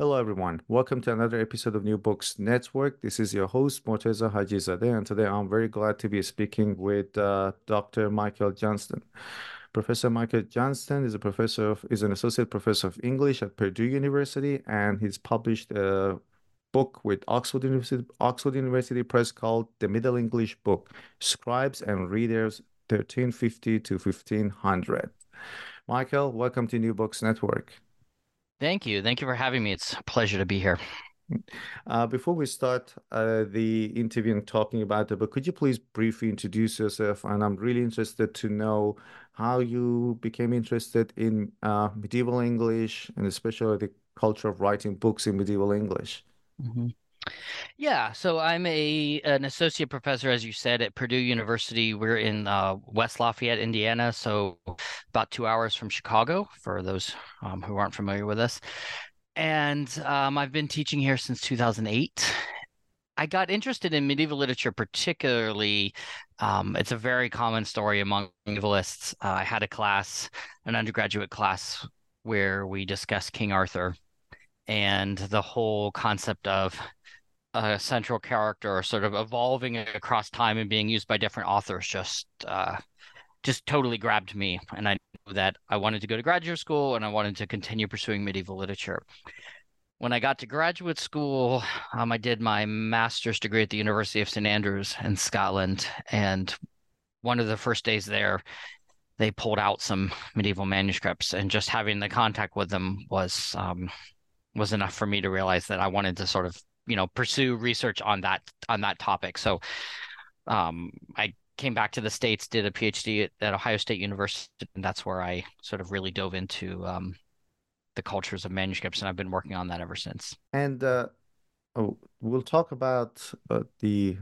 Hello, everyone. Welcome to another episode of New Books Network. This is your host, Morteza Hajizadeh, and today I'm very glad to be speaking with uh, Dr. Michael Johnston. Professor Michael Johnston is a professor of, is an associate professor of English at Purdue University, and he's published a book with Oxford University, Oxford University Press called The Middle English Book: Scribes and Readers, 1350 to 1500. Michael, welcome to New Books Network. Thank you. Thank you for having me. It's a pleasure to be here. Uh, before we start uh, the interview and talking about the book, could you please briefly introduce yourself? And I'm really interested to know how you became interested in uh, medieval English and especially the culture of writing books in medieval English. Mm-hmm. Yeah, so I'm a an associate professor, as you said, at Purdue University. We're in uh, West Lafayette, Indiana, so about two hours from Chicago. For those um, who aren't familiar with us, and um, I've been teaching here since 2008. I got interested in medieval literature, particularly. Um, it's a very common story among medievalists. Uh, I had a class, an undergraduate class, where we discussed King Arthur and the whole concept of a central character sort of evolving across time and being used by different authors just uh, just totally grabbed me. And i knew that i wanted to go to graduate school and i wanted to continue pursuing medieval literature. When i got to graduate school um, i did my master's degree at the university of st andrews in scotland. And one of the first days there they pulled out some medieval manuscripts and just having the contact with them was um, was enough for me to realize that i wanted to sort of you know pursue research on that on that topic. So um, I came back to the states, did a PhD at, at, Ohio State University, and that's where I sort of really dove into um, the cultures of manuscripts, and I've been working on that ever since. And uh, oh, we'll talk about uh, the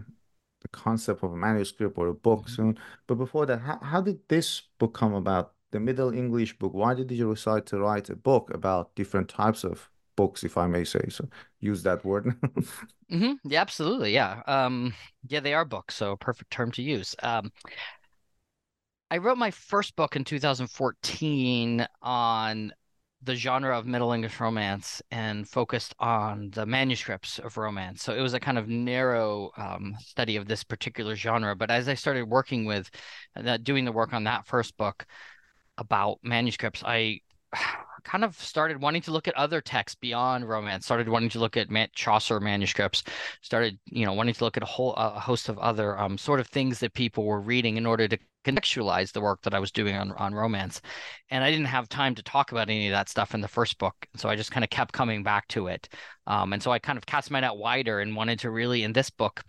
the concept of a manuscript or a book mm-hmm. soon. But before that, how, how did this book come about? The Middle English book. Why did you decide to write a book about different types of books, if I may say so. Use that word. mm-hmm. Yeah, absolutely. Yeah. Um, yeah, they are books, so perfect term to use. Um, I wrote my first book in 2014 on the genre of Middle English romance and focused on the manuscripts of romance. So it was a kind of narrow um, study of this particular genre. But as I started working with, uh, doing the work on that first book about manuscripts, I kind of started wanting to look at other texts beyond romance started wanting to look at chaucer manuscripts started you know wanting to look at a whole a host of other um, sort of things that people were reading in order to contextualize the work that i was doing on, on romance. And i didn't have time to talk about any of that stuff in the first book so i just kind of kept coming back to it. Um, and so i kind of cast my net wider and wanted to really in this book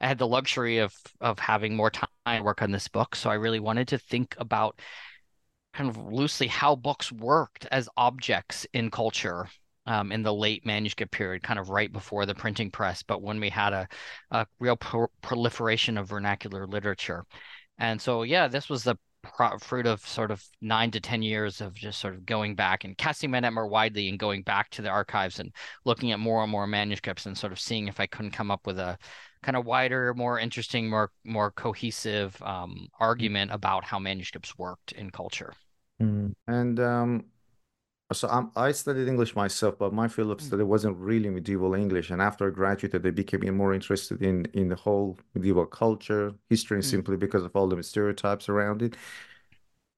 I had the luxury of of having more time to work on this book, so I really wanted to think about kind of loosely how books worked as objects in culture um, in the late manuscript period, kind of right before the printing press, but when we had a, a real pro- proliferation of vernacular literature. And so, yeah, this was the pro- fruit of sort of nine to 10 years of just sort of going back and casting my net more widely and going back to the archives and looking at more and more manuscripts and sort of seeing if I couldn't come up with a kind of wider, more interesting, more more cohesive um, argument about how manuscripts worked in culture. Mm. And um, so I'm, I studied English myself, but my field of study wasn't really medieval English. And after I graduated, I became more interested in in the whole medieval culture, history, mm. simply because of all the stereotypes around it.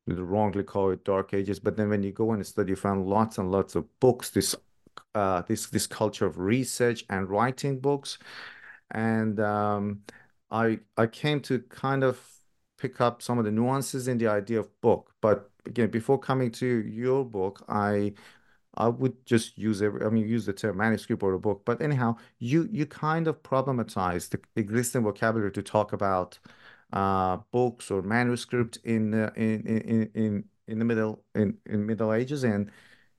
We wrongly call it Dark Ages, but then when you go and study, you find lots and lots of books. This uh, this this culture of research and writing books, and um, I I came to kind of pick up some of the nuances in the idea of book, but again, before coming to your book, I I would just use every, I mean, use the term manuscript or a book, but anyhow, you you kind of problematize the existing vocabulary to talk about uh, books or manuscript in, uh, in in in in the middle in in Middle Ages, and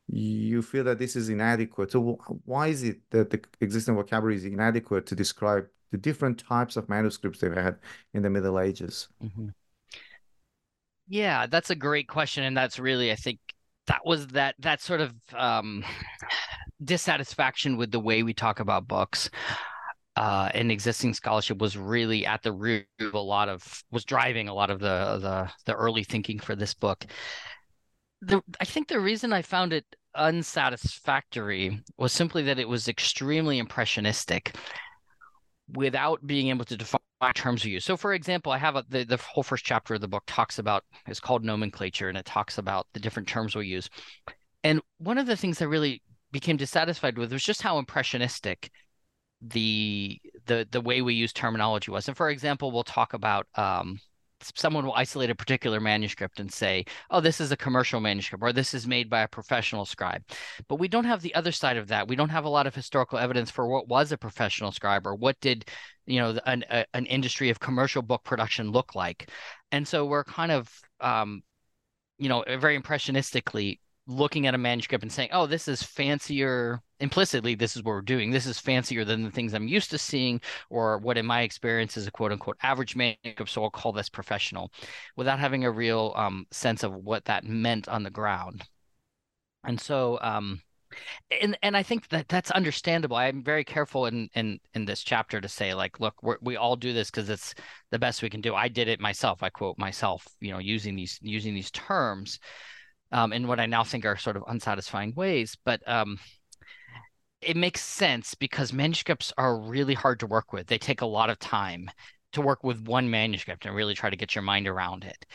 you feel that this is inadequate. So why is it that the existing vocabulary is inadequate to describe the different types of manuscripts they've had in the Middle Ages? Mm-hmm. Yeah, that's a great question, and that's really, I think, that was that that sort of um, dissatisfaction with the way we talk about books. Uh, and existing scholarship was really at the root of a lot of was driving a lot of the the the early thinking for this book. The I think the reason I found it unsatisfactory was simply that it was extremely impressionistic without being able to define terms of use. So, for example, I have a, the the whole first chapter of the book talks about it's called nomenclature, and it talks about the different terms we use. And one of the things I really became dissatisfied with was just how impressionistic the the the way we use terminology was. And for example, we'll talk about um, someone will isolate a particular manuscript and say, oh, this is a commercial manuscript or this is made by a professional scribe. But we don't have the other side of that. We don't have a lot of historical evidence for what was a professional scribe or what did, you know, an, a, an industry of commercial book production look like. And so we're kind of, um, you know, very impressionistically looking at a manuscript and saying, oh, this is fancier. Implicitly, this is what we're doing. This is fancier than the things I'm used to seeing, or what in my experience is a quote unquote average manuscript. So I'll call this professional without having a real um, sense of what that meant on the ground. And so, um, and and I think that that's understandable. I'm very careful in in in this chapter to say like, look, we we all do this because it's the best we can do. I did it myself. I quote myself, you know, using these using these terms um, in what I now think are sort of unsatisfying ways. But um, it makes sense because manuscripts are really hard to work with. They take a lot of time to work with one manuscript and really try to get your mind around it.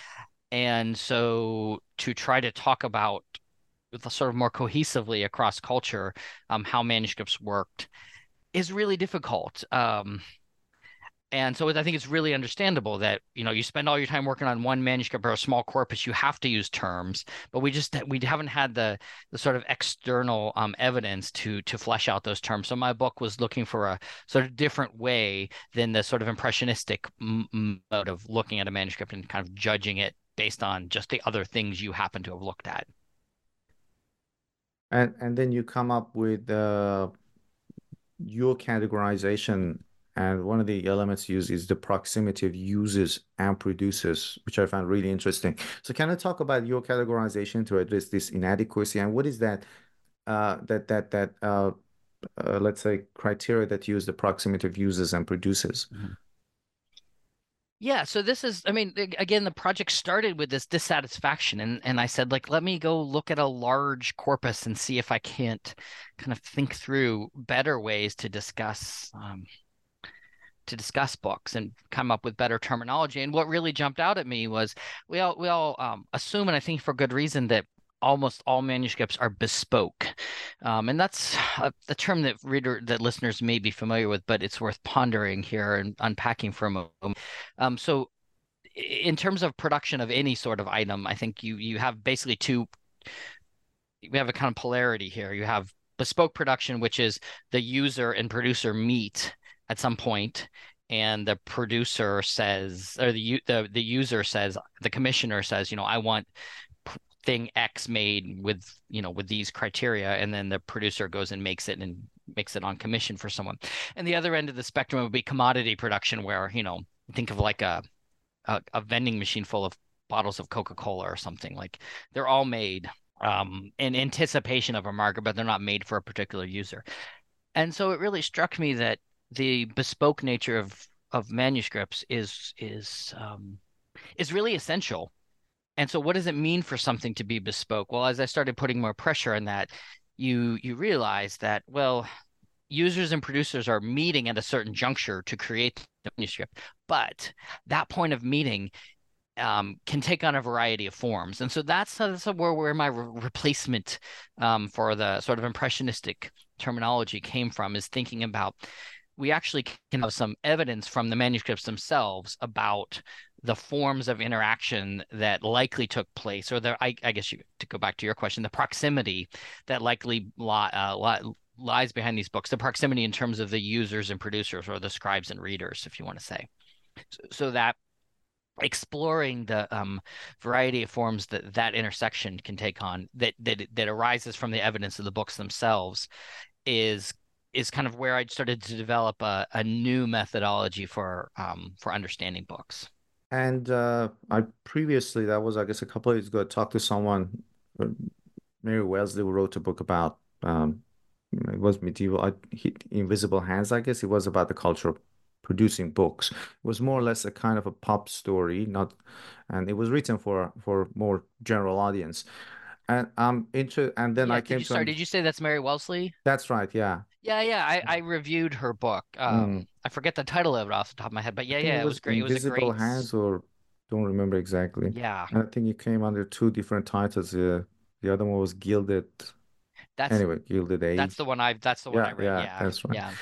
And so to try to talk about sort of more cohesively across culture um, how manuscripts worked is really difficult. Um, and so I think it's really understandable that you know you spend all your time working on one manuscript or a small corpus, you have to use terms, but we just we haven't had the the sort of external um, evidence to to flesh out those terms. So my book was looking for a sort of different way than the sort of impressionistic mode of looking at a manuscript and kind of judging it based on just the other things you happen to have looked at. And and then you come up with uh, your categorization and one of the elements used is the proximity of users and producers, which I found really interesting. So can I talk about your categorization to address this inadequacy and what is that uh, that that that uh, uh, let's say criteria that use the proximity of users and producers? Mm-hmm. Yeah, so this is, I mean, again, the project started with this dissatisfaction, and and I said, like, let me go look at a large corpus and see if I can't kind of think through better ways to discuss um, to discuss books and come up with better terminology. And what really jumped out at me was we all we all um, assume, and I think for good reason, that almost all manuscripts are bespoke, um, and that's a, a, term that reader that listeners may be familiar with, but it's worth pondering here and unpacking for a moment. Um, so, in terms of production of any sort of item, I think you you have basically two. We have a kind of polarity here. You have bespoke production, which is the user and producer meet at some point and the producer says or the the the user says the commissioner says you know I want thing X made with you know with these criteria and then the producer goes and makes it and makes it on commission for someone and the other end of the spectrum would be commodity production where you know think of like a a, a vending machine full of bottles of Coca-Cola or something like they're all made um, in anticipation of a market but they're not made for a particular user and so it really struck me that the bespoke nature of of manuscripts is is um, is really essential. And so, what does it mean for something to be bespoke? Well, as I started putting more pressure on that, you you realize that well, users and producers are meeting at a certain juncture to create the manuscript, but that point of meeting um, can take on a variety of forms. And so that's, that's where, where my re- replacement um, for the sort of impressionistic terminology came from is thinking about we actually can have some evidence from the manuscripts themselves about the forms of interaction that likely took place, or the I, I guess you to go back to your question, the proximity that likely li, uh, li, lies behind these books, the proximity in terms of the users and producers, or the scribes and readers, if you want to say, so, so that exploring the um, variety of forms that that intersection can take on that that that arises from the evidence of the books themselves is is kind of where I started to develop a, a new methodology for um, for understanding books. And uh, I previously, that was I guess a couple of years ago, I talked to someone, uh, Mary Wellesley, who wrote a book about um, it was medieval uh, invisible hands. I guess it was about the culture of producing books. It was more or less a kind of a pop story, not, and it was written for for more general audience. And I'm into, and then Yeah, I came you to, sorry, did you say that's Mary Wellesley? that's right, yeah. Yeah, yeah, I, I reviewed her book. Um, Mm. I forget the title of it off the top of my head, but yeah, yeah, it it was was great. It was a Invisible great, Hands, or don't remember exactly. yeah, And I think it came under two different titles. Yeah, the other one was Gilded, that's anyway, Gilded Age. that's the one I've. that's the one I Yeah, read. yeah, Yeah, that's right. yeah.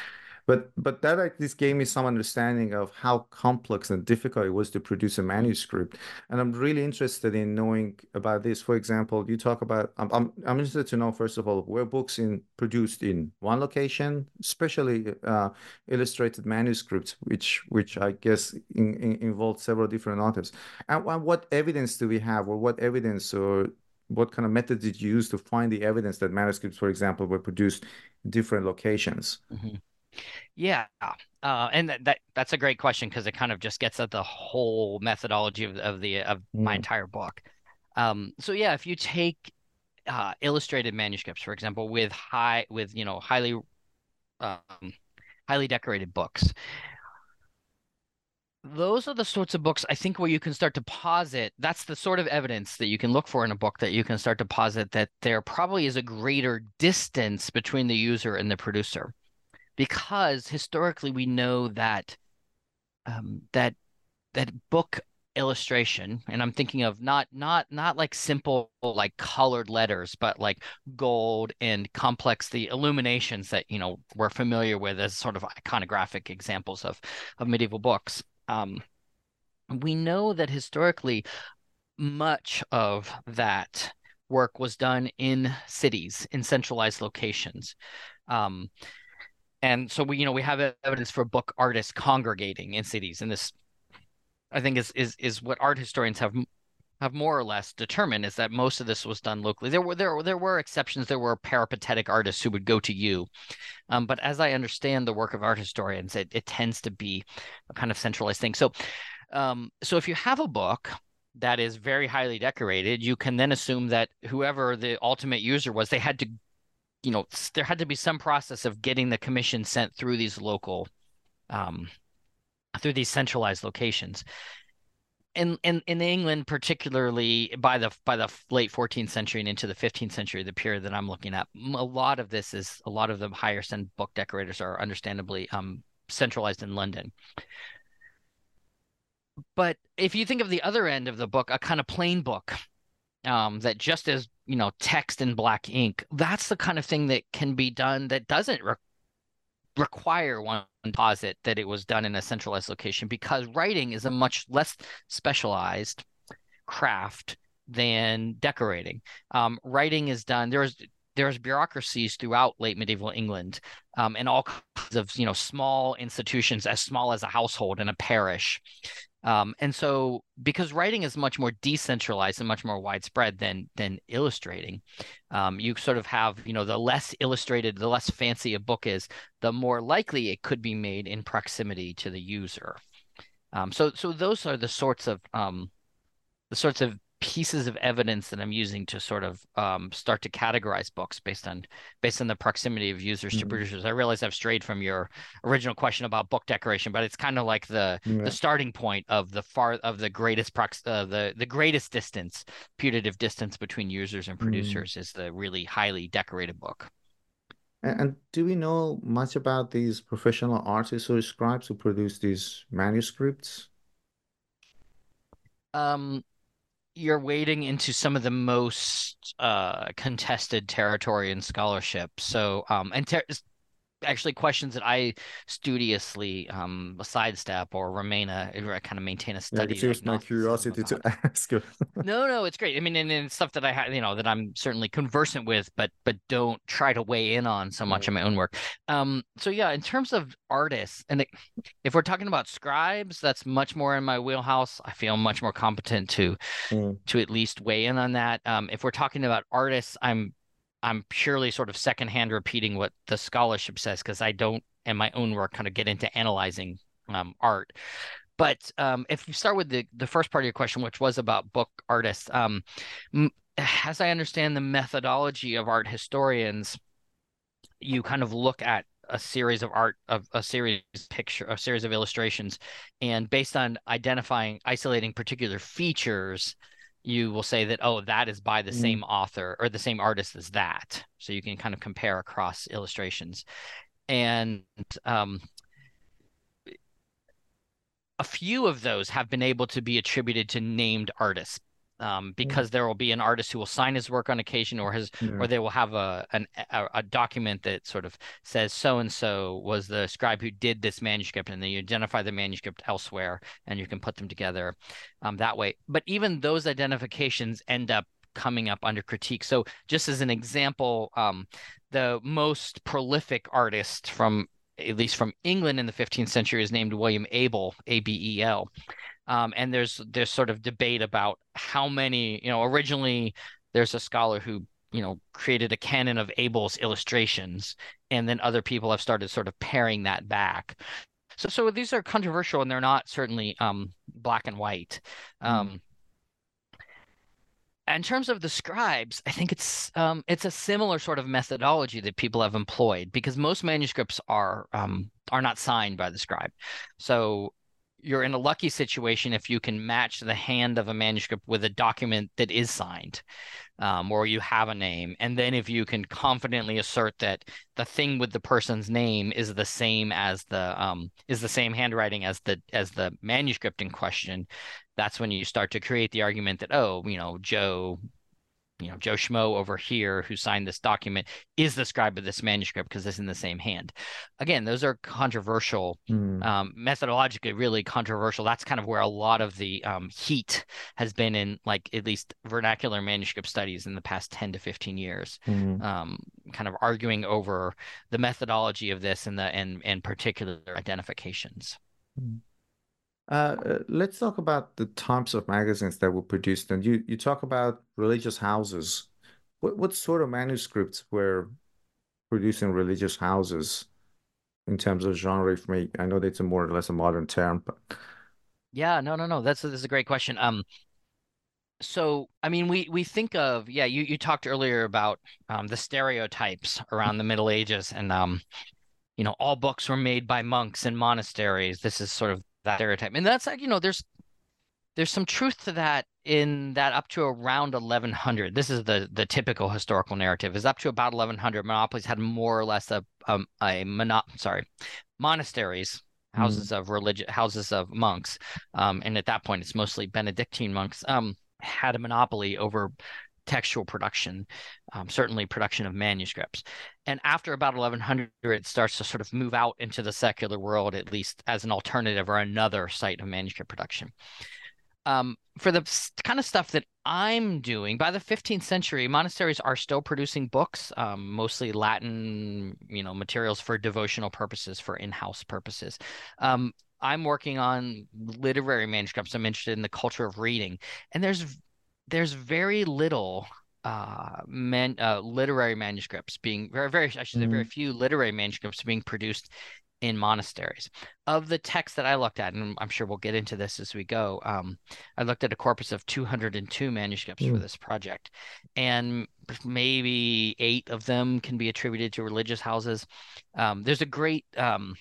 But but that at least gave me some understanding of how complex and difficult it was to produce a manuscript. And I'm really interested in knowing about this. For example, you talk about I'm I'm, I'm interested to know first of all were books in produced in one location, especially uh, illustrated manuscripts, which which I guess in, in, involved several different authors. And, and what evidence do we have, or what evidence or what kind of method did you use to find the evidence that manuscripts, for example, were produced in different locations? Mhm. Yeah, uh, and that, that that's a great question because it kind of just gets at the whole methodology of of the of my Mm. entire book. Um, so yeah, if you take uh, illustrated manuscripts, for example, with high with you know highly um, highly decorated books, those are the sorts of books I think where you can start to posit. That's the sort of evidence that you can look for in a book that you can start to posit that there probably is a greater distance between the user and the producer because historically we know that um, that that book illustration, and I'm thinking of not not not like simple like colored letters, but like gold and complex the illuminations that you know we're familiar with as sort of iconographic examples of of medieval books. Um, we know that historically much of that work was done in cities, in centralized locations. Um, and so we, you know, we have evidence for book artists congregating in cities, and this, I think, is is is what art historians have have more or less determined is that most of this was done locally. There were there there were exceptions. There were peripatetic artists who would go to you, um, but as I understand the work of art historians, it it tends to be a kind of centralized thing. So, um, so if you have a book that is very highly decorated, you can then assume that whoever the ultimate user was, they had to you know, there had to be some process of getting the commission sent through these local, um, through these centralized locations. In, in in England, particularly by the by the late 14th century and into the 15th century, the period that I'm looking at, a lot of this is a lot of the higher end book decorators are understandably um, centralized in London. But if you think of the other end of the book, a kind of plain book, um, that just as you know text in black ink that's the kind of thing that can be done that doesn't re- require one deposit that it was done in a centralized location because writing is a much less specialized craft than decorating. Um, writing is done there's there's bureaucracies throughout late medieval England um, and all kinds of you know small institutions as small as a household and a parish um, and so, because writing is much more decentralized and much more widespread than than illustrating, um, you sort of have, you know, the less illustrated, the less fancy a book is, the more likely it could be made in proximity to the user. Um, so, so those are the sorts of um, the sorts of pieces of evidence that I'm using to sort of um, start to categorize books based on based on the proximity of users to Mhm. producers. I realize I've strayed from your original question about book decoration, but it's kind of like the Yeah. the starting point of the far of the greatest prox uh, the the greatest distance putative distance between users and Mm. producers is the really highly decorated book. And, and do we know much about these professional artists or scribes who produce these manuscripts? Um, you're wading into some of the most uh, contested territory in scholarship. So, um, and ter actually questions that I studiously um, sidestep or remain a kind of maintain a study. Yeah, just my curiosity to ask no, no, it's great. I mean, and, and stuff that I have, you know, that I'm certainly conversant with, but but don't try to weigh in on so much of my own work. Um, so yeah, in terms of artists, and if we're talking about scribes, that's much more in my wheelhouse. I feel much more competent to mm. to at least weigh in on that. Um, if we're talking about artists, I'm I'm purely sort of secondhand repeating what the scholarship says because I don't, in my own work, kind of get into analyzing um, art. But um, if you start with the the first part of your question, which was about book artists, um, as I understand the methodology of art historians, you kind of look at a series of art of a series picture a series of illustrations and based on identifying isolating particular features you will say that oh that is by the mm. same author or the same artist as that. So you can kind of compare across illustrations. And um, a few of those have been able to be attributed to named artists um, because there will be an artist who will sign his work on occasion, or his, yeah. or they will have a, an, a, a document that sort of says so and so was the scribe who did this manuscript, and then you identify the manuscript elsewhere, and you can put them together um, that way. But even those identifications end up coming up under critique. So, just as an example, um, the most prolific artist from at least from England in the 15th century is named William Abel, A B E L. Um, and there's there's sort of debate about how many you know originally there's a scholar who you know created a canon of Abel's illustrations, and then other people have started sort of paring that back. So so these are controversial and they're not certainly um, black and white. Mm. Um, in terms of the scribes, I think it's um, it's a similar sort of methodology that people have employed because most manuscripts are um, are not signed by the scribe. So you're in a lucky situation if you can match the hand of a manuscript with a document that is signed um, or you have a name. And then if you can confidently assert that the thing with the person's name is the same as the um, is the same handwriting as the as the manuscript in question that's when you start to create the argument that oh you know joe you know Joe Schmo over here who signed this document is the scribe of this manuscript because it's in the same hand. Again, those are controversial, mm. um, methodologically really controversial. That's kind of where a lot of the um, heat has been in, like at least vernacular manuscript studies in the past ten to fifteen years, mm. um, kind of arguing over the methodology of this and the and and particular identifications. Mm. Uh, uh, let's talk about the types of magazines that were produced. And you, you talk about religious houses. What, what sort of manuscripts were produced in religious houses in terms of genre? For me, I know that's a more or less a modern term, but yeah, no, no, no. That's, that's a great question. Um, so I mean, we we think of yeah. You you talked earlier about um, the stereotypes around the Middle Ages, and um, you know, all books were made by monks in monasteries. This is sort of that stereotype. And that's like, you know, there's there's some truth to that in that up to around 1100 this is the the typical historical narrative is up to about 1100 monopolies had more or less a um, a mono, sorry monasteries houses mm. of religion houses of monks um, and at that point it's mostly benedictine monks um, had a monopoly over textual production, um, certainly production of manuscripts. And after about 1100, it starts to sort of move out into the secular world, at least as an alternative or another site of manuscript production. Um, for the kind of stuff that I'm doing, by the 15th century, monasteries are still producing books, um, mostly Latin, you know, materials for devotional purposes, for in-house purposes. Um, I'm working on literary manuscripts. I'm interested in the culture of reading, and there's there's very little uh, man, uh, literary manuscripts being very, very, I should say, very mm-hmm. few literary manuscripts being produced in monasteries. Of the texts that I looked at, and I'm sure we'll get into this as we go, um, I looked at a corpus of 202 manuscripts mm. for this project, and maybe eight of them can be attributed to religious houses. Um, there's a great um,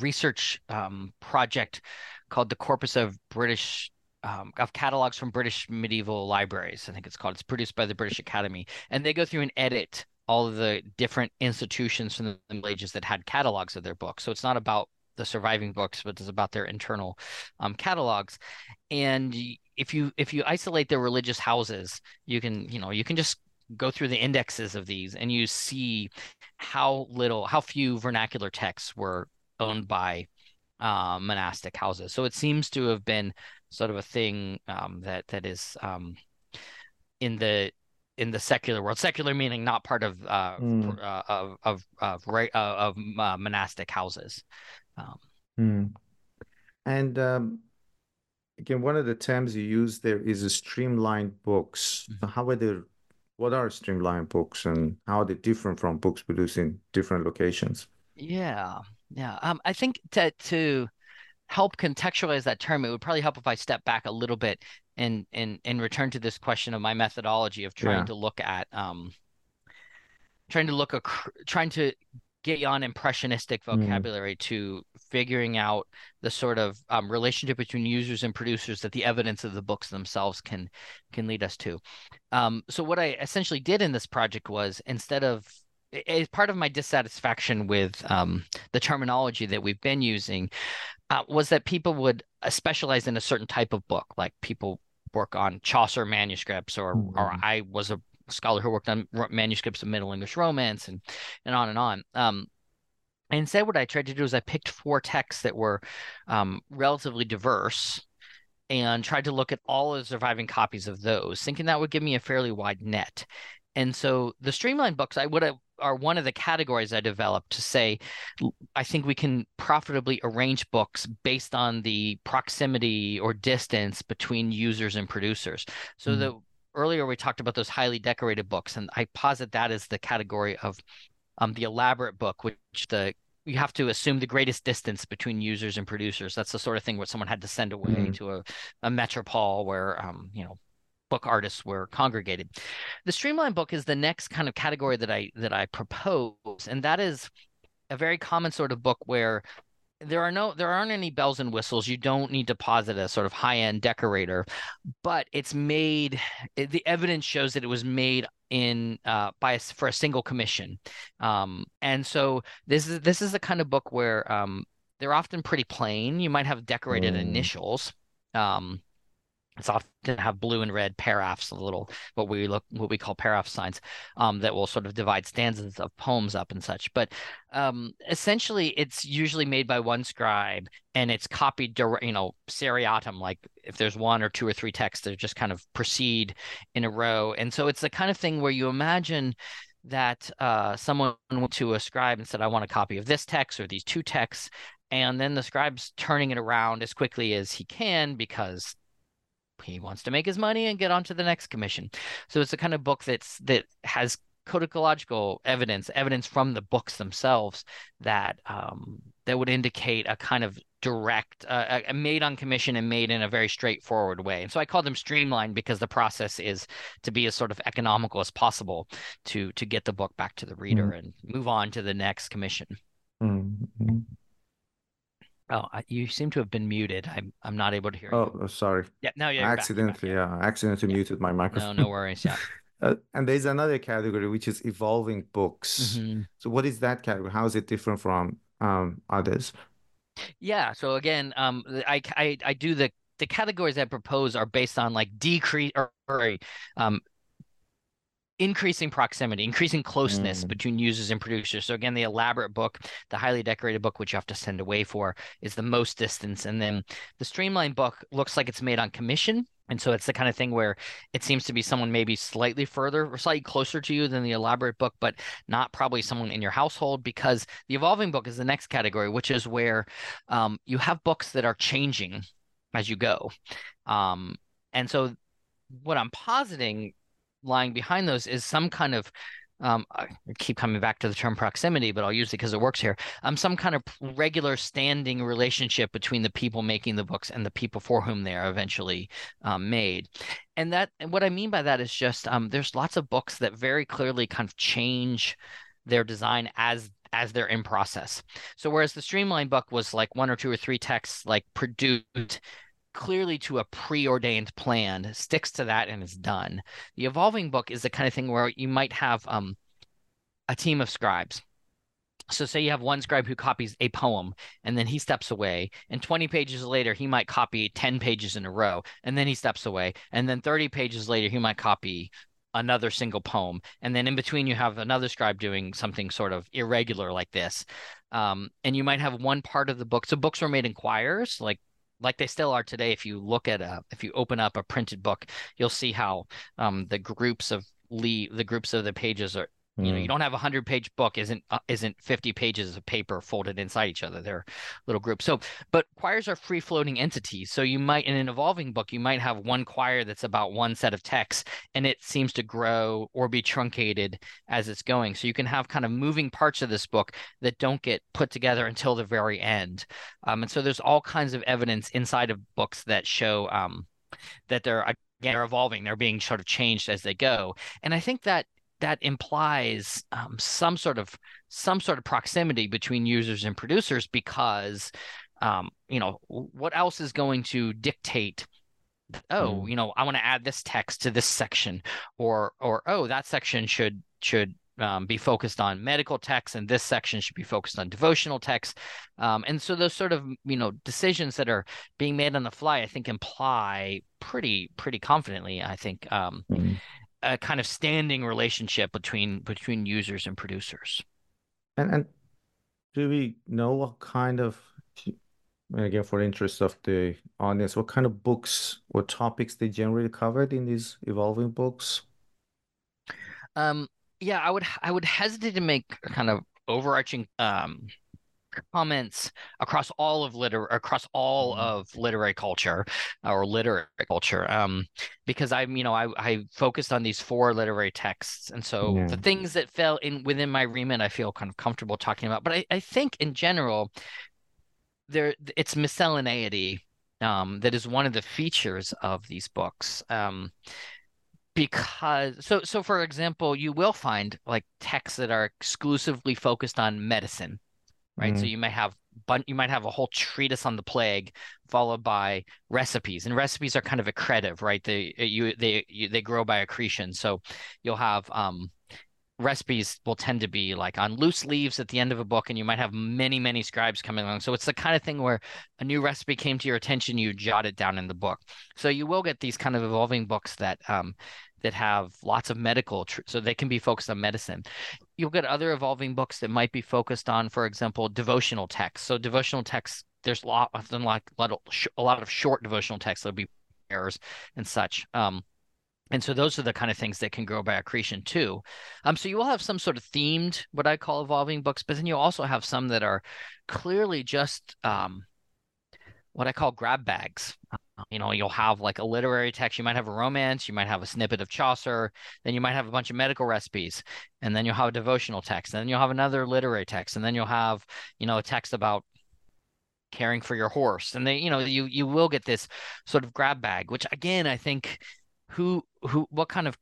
research um, project called the Corpus of British um, of catalogs from British medieval libraries. I think it's called. It's produced by the British Academy, and they go through and edit all of the different institutions from the Middle Ages that had catalogs of their books. So it's not about the surviving books, but it's about their internal um, catalogs. And if you if you isolate the religious houses, you can you know you can just go through the indexes of these and you see how little, how few vernacular texts were owned by uh, monastic houses. So it seems to have been sort of a thing um, that that is um, in the in the secular world. Secular meaning not part of uh, Mm. uh, of of of, ra- uh, of uh, monastic houses. Um, Hmm. And um, again, one of the terms you use there is a streamlined books. So how are they, what are streamlined books and how are they different from books produced in different locations? Yeah, yeah. Um, I think to to help contextualize that term, it would probably help if I step back a little bit and and and return to this question of my methodology of trying Yeah. to look at um trying to look ac trying to get on impressionistic Mm. vocabulary to figuring out the sort of um, relationship between users and producers that the evidence of the books themselves can can lead us to. Um, so what I essentially did in this project was instead of as part of my dissatisfaction with um, the terminology that we've been using uh, was that people would uh, specialize in a certain type of book, like people work on Chaucer manuscripts, or or Mhm. I was a scholar who worked on manuscripts of Middle English Romance, and and on and on. Um, and instead, what I tried to do is I picked four texts that were um, relatively diverse and tried to look at all of the surviving copies of those, thinking that would give me a fairly wide net. And so the streamlined books I would have are one of the categories I developed to say I think we can profitably arrange books based on the proximity or distance between users and producers. So Mm. the earlier we talked about those highly decorated books, and I posit that as the category of um, the elaborate book, which the you have to assume the greatest distance between users and producers. That's the sort of thing where someone had to send away Mhm. to a, a metropole where um, you know book artists were congregated. The streamlined book is the next kind of category that I that I propose, and that is a very common sort of book where there are no there aren't any bells and whistles. You don't need to posit a sort of high-end decorator, but it's made it- the evidence shows that it was made in uh by a, for a single commission. Um and so this is this is the kind of book where um they're often pretty plain. You might have decorated Mm. initials. Um it's often have blue and red paraphs, a little what we look what we call paraph signs, um, that will sort of divide stanzas of poems up and such. But um, essentially, it's usually made by one scribe, and it's copied, you know, seriatim. Like if there's one or two or three texts, they just kind of proceed in a row. And so it's the kind of thing where you imagine that uh, someone went to a scribe and said, "I want a copy of this text or these two texts," and then the scribe's turning it around as quickly as he can because he wants to make his money and get on to the next commission. So it's a kind of book that's that has codicological evidence, evidence from the books themselves that um, that would indicate a kind of direct, uh, made on commission and made in a very straightforward way. And so I call them streamlined because the process is to be as sort of economical as possible to to get the book back to the reader and move on to the next commission. Mm, mm. Oh, you seem to have been muted. I'm I'm not able to hear. Oh, oh, sorry. Yeah, no, yeah, you're back, Accidentally, yeah. yeah, accidentally muted my microphone. no no worries. Yeah. Uh, and there's another category which is evolving books. Mhm. So what is that category? How is it different from um, others? Yeah. So again, um, I, I, I do the the categories I propose are based on like decrease or, or um, increasing proximity, increasing closeness Mm. between users and producers. So again, the elaborate book, the highly decorated book, which you have to send away for, is the most distance, and then the streamlined book looks like it's made on commission. And so it's the kind of thing where it seems to be someone maybe slightly further or slightly closer to you than the elaborate book, but not probably someone in your household because the evolving book is the next category, which is where um, you have books that are changing as you go. Um, and so what I'm positing lying behind those is some kind of um, I keep coming back to the term proximity, but I'll use it because it works here. Um, some kind of regular standing relationship between the people making the books and the people for whom they are eventually um, made. And that, and what I mean by that is just um, there's lots of books that very clearly kind of change their design as as they're in process. So whereas the streamline book was like one or two or three texts like produced clearly to a preordained plan, sticks to that and is done. The evolving book is the kind of thing where you might have um, a team of scribes. So say you have one scribe who copies a poem and then he steps away and 20 pages later he might copy 10 pages in a row and then he steps away and then 30 pages later he might copy another single poem and then in between you have another scribe doing something sort of irregular like this um, and you might have one part of the book so books were made in quires like like they still are today if you look at a if you open up a printed book you'll see how um, the groups of the groups of the pages are you know, you mm. don't have a hundred page book isn't uh, isn't fifty pages of paper folded inside each other. They're little groups. So, but quires are free floating entities. So you might in an evolving book, you might have one quire that's about one set of texts, and it seems to grow or be truncated as it's going. So you can have kind of moving parts of this book that don't get put together until the very end. Um, and so there's all kinds of evidence inside of books that show um, that they're again they're evolving they're being sort of changed as they go and i think that that implies um, some sort of some sort of proximity between users and producers because um, you know what else is going to dictate oh mm. you know i want to add this text to this section or or oh that section should should um, be focused on medical texts and this section should be focused on devotional texts um, and so those sort of you know decisions that are being made on the fly i think imply pretty pretty confidently i think um, mm a kind of standing relationship between between users and producers. And and do we know what kind of and again for the interest of the audience, what kind of books or topics they generally covered in these evolving books? Um yeah, I would I would hesitate to make kind of overarching um comments across all of liter across all mm-hmm. of literary culture or literary culture um because i'm you know i i focused on these four literary texts and so yeah. the things that fell in within my remit i feel kind of comfortable talking about but i, I think in general there it's miscellaneity um that is one of the features of these books um because so so for example you will find like texts that are exclusively focused on medicine right? Mm-hmm. So you might have but you might have a whole treatise on the plague followed by recipes and recipes are kind of accretive right they you they you, they grow by accretion so you'll have um recipes will tend to be like on loose leaves at the end of a book and you might have many many scribes coming along so it's the kind of thing where a new recipe came to your attention you jot it down in the book so you will get these kind of evolving books that um, that have lots of medical, tr- so they can be focused on medicine. You'll get other evolving books that might be focused on, for example, devotional texts. So devotional texts, there's a lot of them like a lot of short devotional texts that'll be errors and such. Um, and so those are the kind of things that can grow by accretion too. Um, so you will have some sort of themed, what I call evolving books, but then you also have some that are clearly just um, what I call grab bags. You know, you'll have like a literary text, you might have a romance, you might have a snippet of Chaucer, then you might have a bunch of medical recipes, and then you'll have a devotional text, and then you'll have another literary text, and then you'll have, you know, a text about caring for your horse. And they, you know, you you will get this sort of grab bag, which again, I think who who what kind of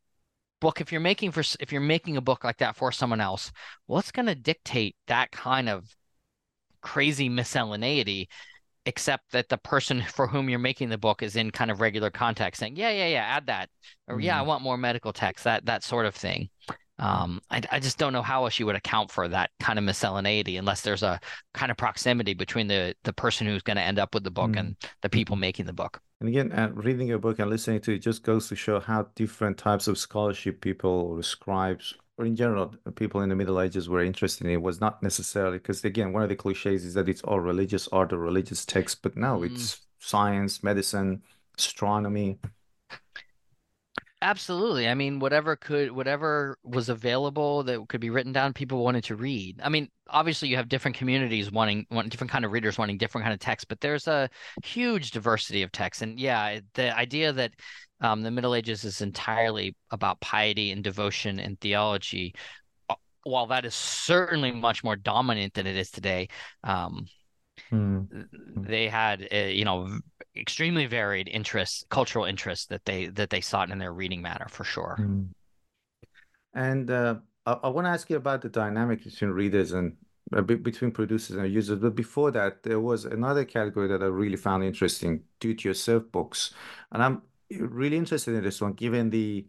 book if you're making for if you're making a book like that for someone else, what's going to dictate that kind of crazy miscellaneity except that the person for whom you're making the book is in kind of regular contact saying yeah yeah yeah add that or yeah i mm-hmm. want more medical text that that sort of thing um, I, I just don't know how else you would account for that kind of miscellaneity unless there's a kind of proximity between the the person who's going to end up with the book mm-hmm. and the people making the book and again uh, reading your book and listening to it just goes to show how different types of scholarship people or scribes or in general, people in the Middle Ages were interested in it was not necessarily because again, one of the cliches is that it's all religious art or religious text, but now mm. it's science, medicine, astronomy. Absolutely. I mean, whatever could, whatever was available that could be written down, people wanted to read. I mean, obviously, you have different communities wanting, wanting different kind of readers wanting different kind of text, but there's a huge diversity of text. And yeah, the idea that um, the Middle Ages is entirely about piety and devotion and theology. Uh, while that is certainly much more dominant than it is today, um, mm. they had uh, you know extremely varied interests, cultural interests that they that they sought in their reading matter for sure. Mm. And uh, I, I want to ask you about the dynamic between readers and uh, between producers and users. But before that, there was another category that I really found interesting: do-it-yourself books. And I'm really interested in this one, given the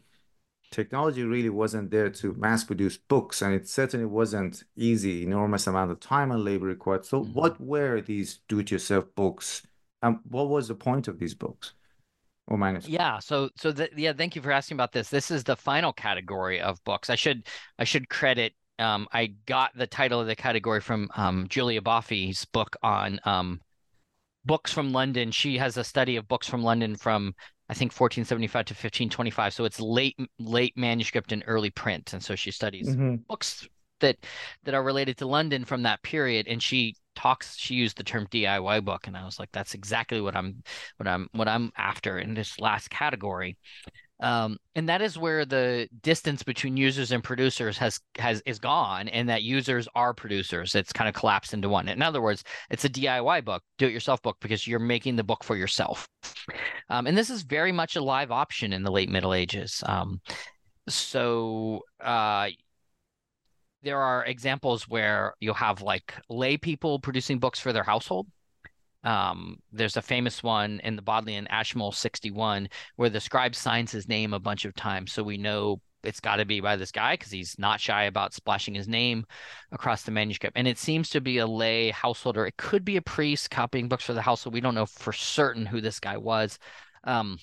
technology really wasn't there to mass produce books, and it certainly wasn't easy, enormous amount of time and labor required. So, mm-hmm. what were these do-it-yourself books, and what was the point of these books? or manuscript? Yeah, so so the, yeah, thank you for asking about this. This is the final category of books. I should I should credit um, I got the title of the category from um, Julia Boffey's book on um, books from London. She has a study of books from London from I think 1475 to 1525. So it's late late manuscript and early print, and so she studies Mm-hmm. books that that are related to London from that period. And she talks. She used the term DIY book, and I was like, that's exactly what I'm what I'm what I'm after in this last category. Um, and that is where the distance between users and producers has has is gone, and that users are producers. It's kind of collapsed into one. In other words, it's a DIY book, do-it-yourself book, because you're making the book for yourself. Um, and this is very much a live option in the late Middle Ages. Um, so uh, there are examples where you'll have like lay people producing books for their household. Um, there's a famous one in the Bodleian Ashmole 61 where the scribe signs his name a bunch of times. So we know it's got to be by this guy because he's not shy about splashing his name across the manuscript. And it seems to be a lay householder. It could be a priest copying books for the household. We don't know for certain who this guy was. Um,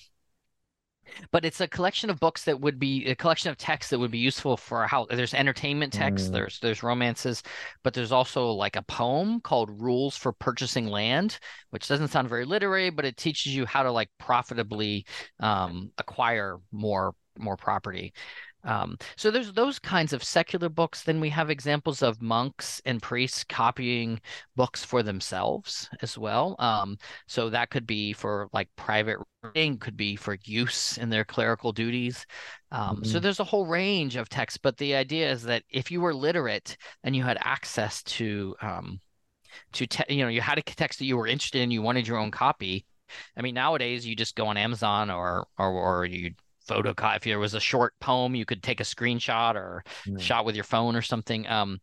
but it's a collection of books that would be a collection of texts that would be useful for how. There's entertainment texts, Mm. there's there's romances, but there's also like a poem called Rules for Purchasing Land, which doesn't sound very literary, but it teaches you how to like profitably um, acquire more more property. Um, so there's those kinds of secular books. Then we have examples of monks and priests copying books for themselves as well. Um, so that could be for like private reading, could be for use in their clerical duties. Um, So Mhm. there's a whole range of texts, but the idea is that if you were literate and you had access to um, to te- you know you had a text that you were interested in, you wanted your own copy. I mean, nowadays you just go on Amazon or or or you photocopy. If there was a short poem, you could take a screenshot or Yeah. shot with your phone or something. Um,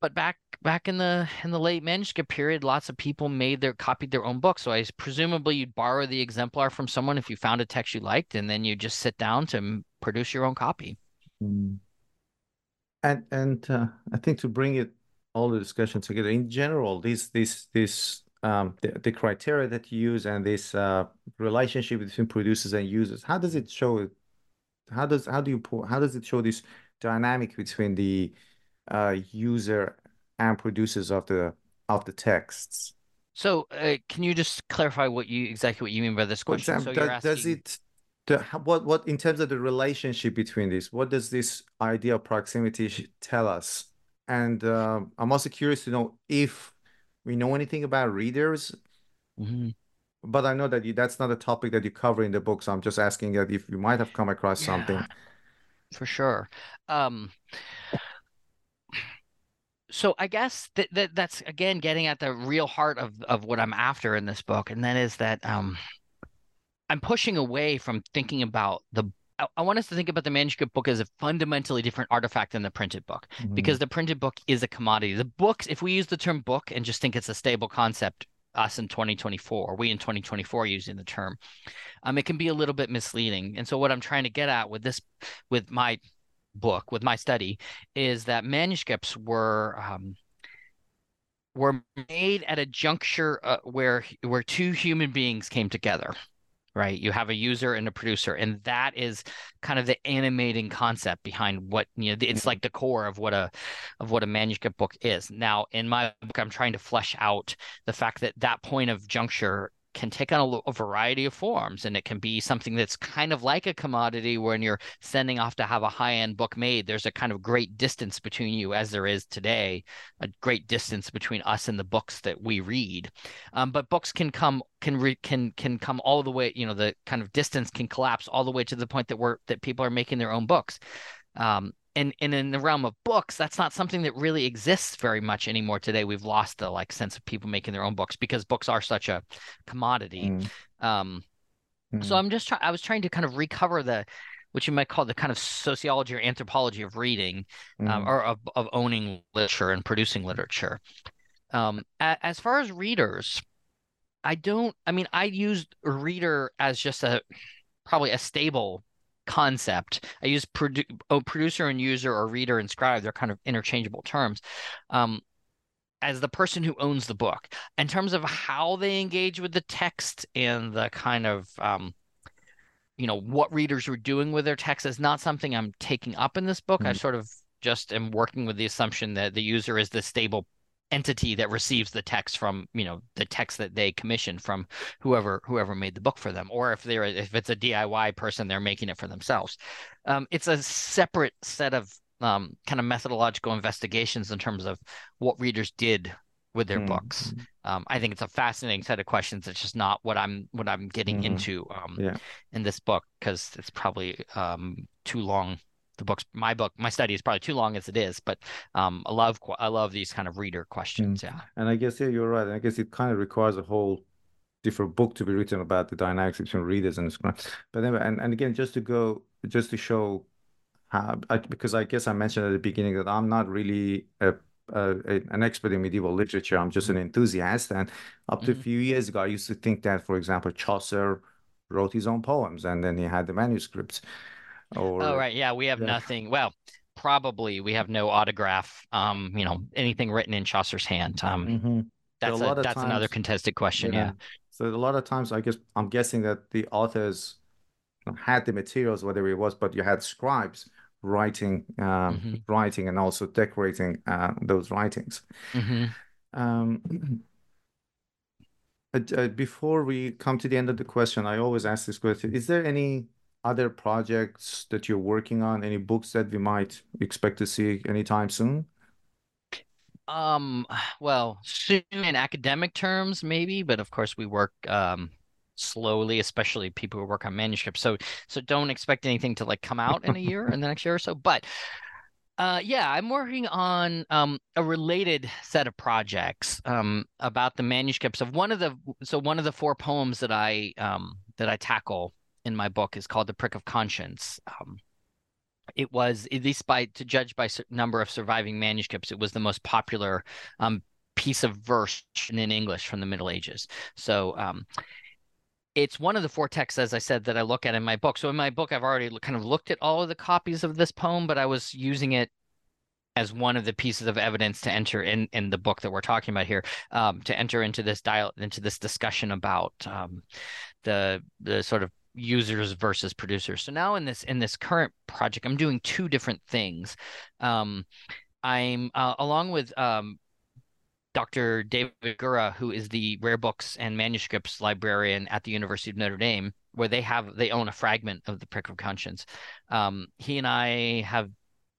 but back back in the in the late manuscript period, lots of people made their copied their own books. So I presumably you'd borrow the exemplar from someone if you found a text you liked, and then you just sit down to produce your own copy. Mm. And and uh, I think to bring it all the discussion together in general, this this this um the, the criteria that you use and this uh relationship between producers and users, how does it show it? How does how do you how does it show this dynamic between the uh user and producers of the of the texts? So uh, can you just clarify what you exactly what you mean by this question? example, So does, does it the, what what in terms of the relationship between this, what does this idea of proximity tell us? And um, I'm also curious to know if we know anything about readers, Mhm. but I know that you, that's not a topic that you cover in the book, so I'm just asking that if you might have come across something. For sure. Um, so I guess that, that that's again getting at the real heart of of what I'm after in this book, and that is that um, I'm pushing away from thinking about the. I, I want us to think about the manuscript book as a fundamentally different artifact than the printed book, because the printed book is a commodity. The books, if we use the term book and just think it's a stable concept, us in 2024, we in 2024 using the term, um, it can be a little bit misleading. And so what I'm trying to get at with this, with my book, with my study, is that manuscripts were um, were made at a juncture uh, where where two human beings came together. Right, you have a user and a producer, and that is kind of the animating concept behind what you know. It's like the core of what a of what a manuscript book is. Now, in my book, I'm trying to flesh out the fact that that point of juncture can take on a, a variety of forms and it can be something that's kind of like a commodity when you're sending off to have a high-end book made. There's a kind of great distance between you as there is today a great distance between us and the books that we read. Um, but books can come can re, can can come all the way you know the kind of distance can collapse all the way to the point that we're that people are making their own books. Um, and and in the realm of books, that's not something that really exists very much anymore today. We've lost the like sense of people making their own books because books are such a commodity. Mm, Um, so mm, I'm just trying. I was trying to kind of recover the, what you might call the kind of sociology or anthropology of reading, um, mm, or of of owning literature and producing literature. Um, as far as readers, I don't. I mean, I used reader as just a probably a stable concept. I use produ oh, producer and user or reader and scribe. They're kind of interchangeable terms. Um, as the person who owns the book, in terms of how they engage with the text and the kind of um, you know what readers were doing with their text is not something I'm taking up in this book. Mm-hmm. I sort of just am working with the assumption that the user is the stable entity that receives the text from you know the text that they commissioned from whoever whoever made the book for them or if they're if it's a diy person they're making it for themselves um, it's a separate set of um, kind of methodological investigations in terms of what readers did with their mm-hmm. books um, i think it's a fascinating set of questions it's just not what i'm what i'm getting mm-hmm. into um, yeah. in this book because it's probably um, too long the book's my book my study is probably too long as it is but um i love i love these kind of reader questions mm. yeah and i guess yeah you're right i guess it kind of requires a whole different book to be written about the dynamics between readers and scribes but anyway and, and again just to go just to show how I, because i guess i mentioned at the beginning that i'm not really a uh, an expert in medieval literature. I'm just an enthusiast. And up to mm-hmm. a few years ago, I used to think that, for example, Chaucer wrote his own poems and then he had the manuscripts. Or, oh right, yeah, we have yeah. nothing. Well, probably we have no autograph. Um, you know, anything written in Chaucer's hand. Um, mm-hmm. that's so a, a that's times, another contested question. Yeah. yeah. So a lot of times, I guess I'm guessing that the authors had the materials, whatever it was, but you had scribes writing, um, mm-hmm. writing, and also decorating uh, those writings. Mm-hmm. Um, uh, before we come to the end of the question, I always ask this question: Is there any other projects that you're working on? Any books that we might expect to see anytime soon? Um, well, soon in academic terms, maybe, but of course we work um slowly, especially people who work on manuscripts. So so don't expect anything to like come out in a year in the next year or so. But uh, yeah, I'm working on um, a related set of projects um, about the manuscripts of one of the so one of the four poems that I um, that I tackle in my book is called The Prick of Conscience. Um, it was, at least by to judge by number of surviving manuscripts, it was the most popular um, piece of verse in English from the Middle Ages. So um, it's one of the four texts, as I said, that I look at in my book. So in my book, I've already kind of looked at all of the copies of this poem, but I was using it as one of the pieces of evidence to enter in in the book that we're talking about here um, to enter into this dial into this discussion about um, the the sort of users versus producers. So now in this in this current project, I'm doing two different things. Um, I'm uh, along with um, Dr. David Gura, who is the rare books and manuscripts librarian at the University of Notre Dame, where they have they own a fragment of the Prick of Conscience. Um, he and I have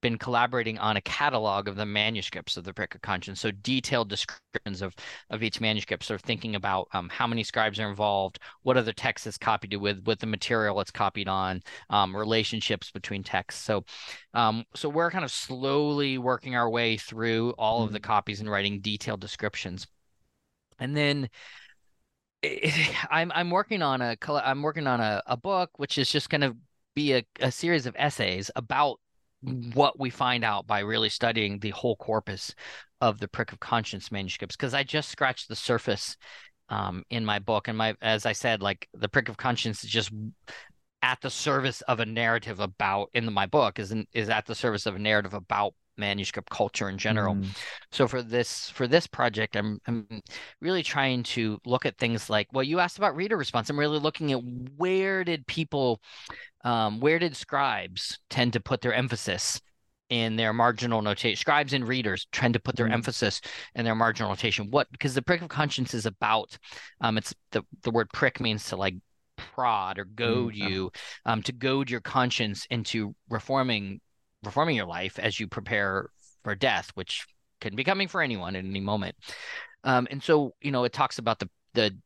been collaborating on a catalog of the manuscripts of the Prick of Conscience, so detailed descriptions of of each manuscript, sort of thinking about um, how many scribes are involved, what other texts it's copied with, what the material it's copied on, um, relationships between texts. So, um, so we're kind of slowly working our way through all mm-hmm. of the mm-hmm. copies and writing detailed descriptions, and then. I'm I'm working on a I'm working on a, a book which is just going to be a, a series of essays about what we find out by really studying the whole corpus of the prick of conscience manuscripts because i just scratched the surface um, in my book. And my as i said like the prick of conscience is just at the service of a narrative about in my book is is at the service of a narrative about manuscript culture in general. Mm. So for this for this project, I'm I'm really trying to look at things like well, you asked about reader response. I'm really looking at where did people, um, where did scribes tend to put their emphasis in their marginal notation. Scribes and readers tend to put their mm. emphasis in their marginal notation. What because the prick of conscience is about, um, it's the the word prick means to like prod or goad mm. you, um, to goad your conscience into reforming performing your life as you prepare for death, which can be coming for anyone at any moment. Um, and so, you know, it talks about the the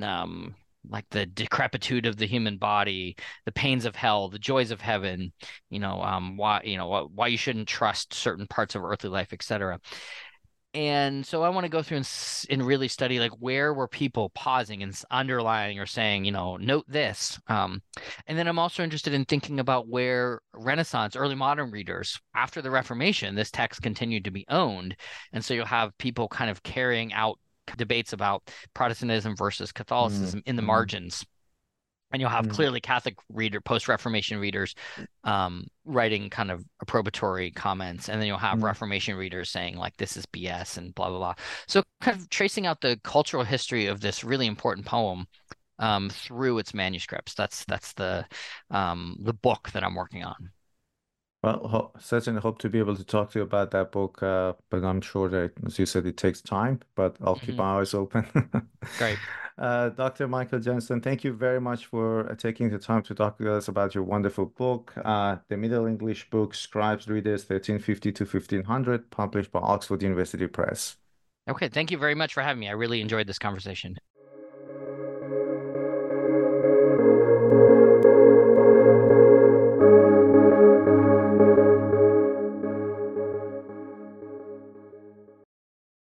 um, like the decrepitude of the human body, the pains of hell, the joys of heaven, you know, um, why you know why you shouldn't trust certain parts of earthly life, etc and so i want to go through and, and really study like where were people pausing and underlining or saying you know note this um, and then i'm also interested in thinking about where renaissance early modern readers after the reformation this text continued to be owned and so you'll have people kind of carrying out debates about protestantism versus catholicism mm-hmm. in the mm-hmm. margins and you'll have mm. clearly Catholic reader, post-Reformation readers, um, writing kind of approbatory comments, and then you'll have mm. Reformation readers saying like this is BS and blah blah blah. So kind of tracing out the cultural history of this really important poem, um, through its manuscripts. That's that's the um, the book that I'm working on. Well, ho certainly hope to be able to talk to you about that book, uh, but I'm sure that, as you said, it takes time, but I'll keep Mhm. my eyes open. Great. Uh, Dr. Michael Johnston, thank you very much for uh, taking the time to talk to us about your wonderful book, uh, the Middle English book, Scribes Readers 1350 to 1500, published by Oxford University Press. Okay, thank you very much for having me. I really enjoyed this conversation.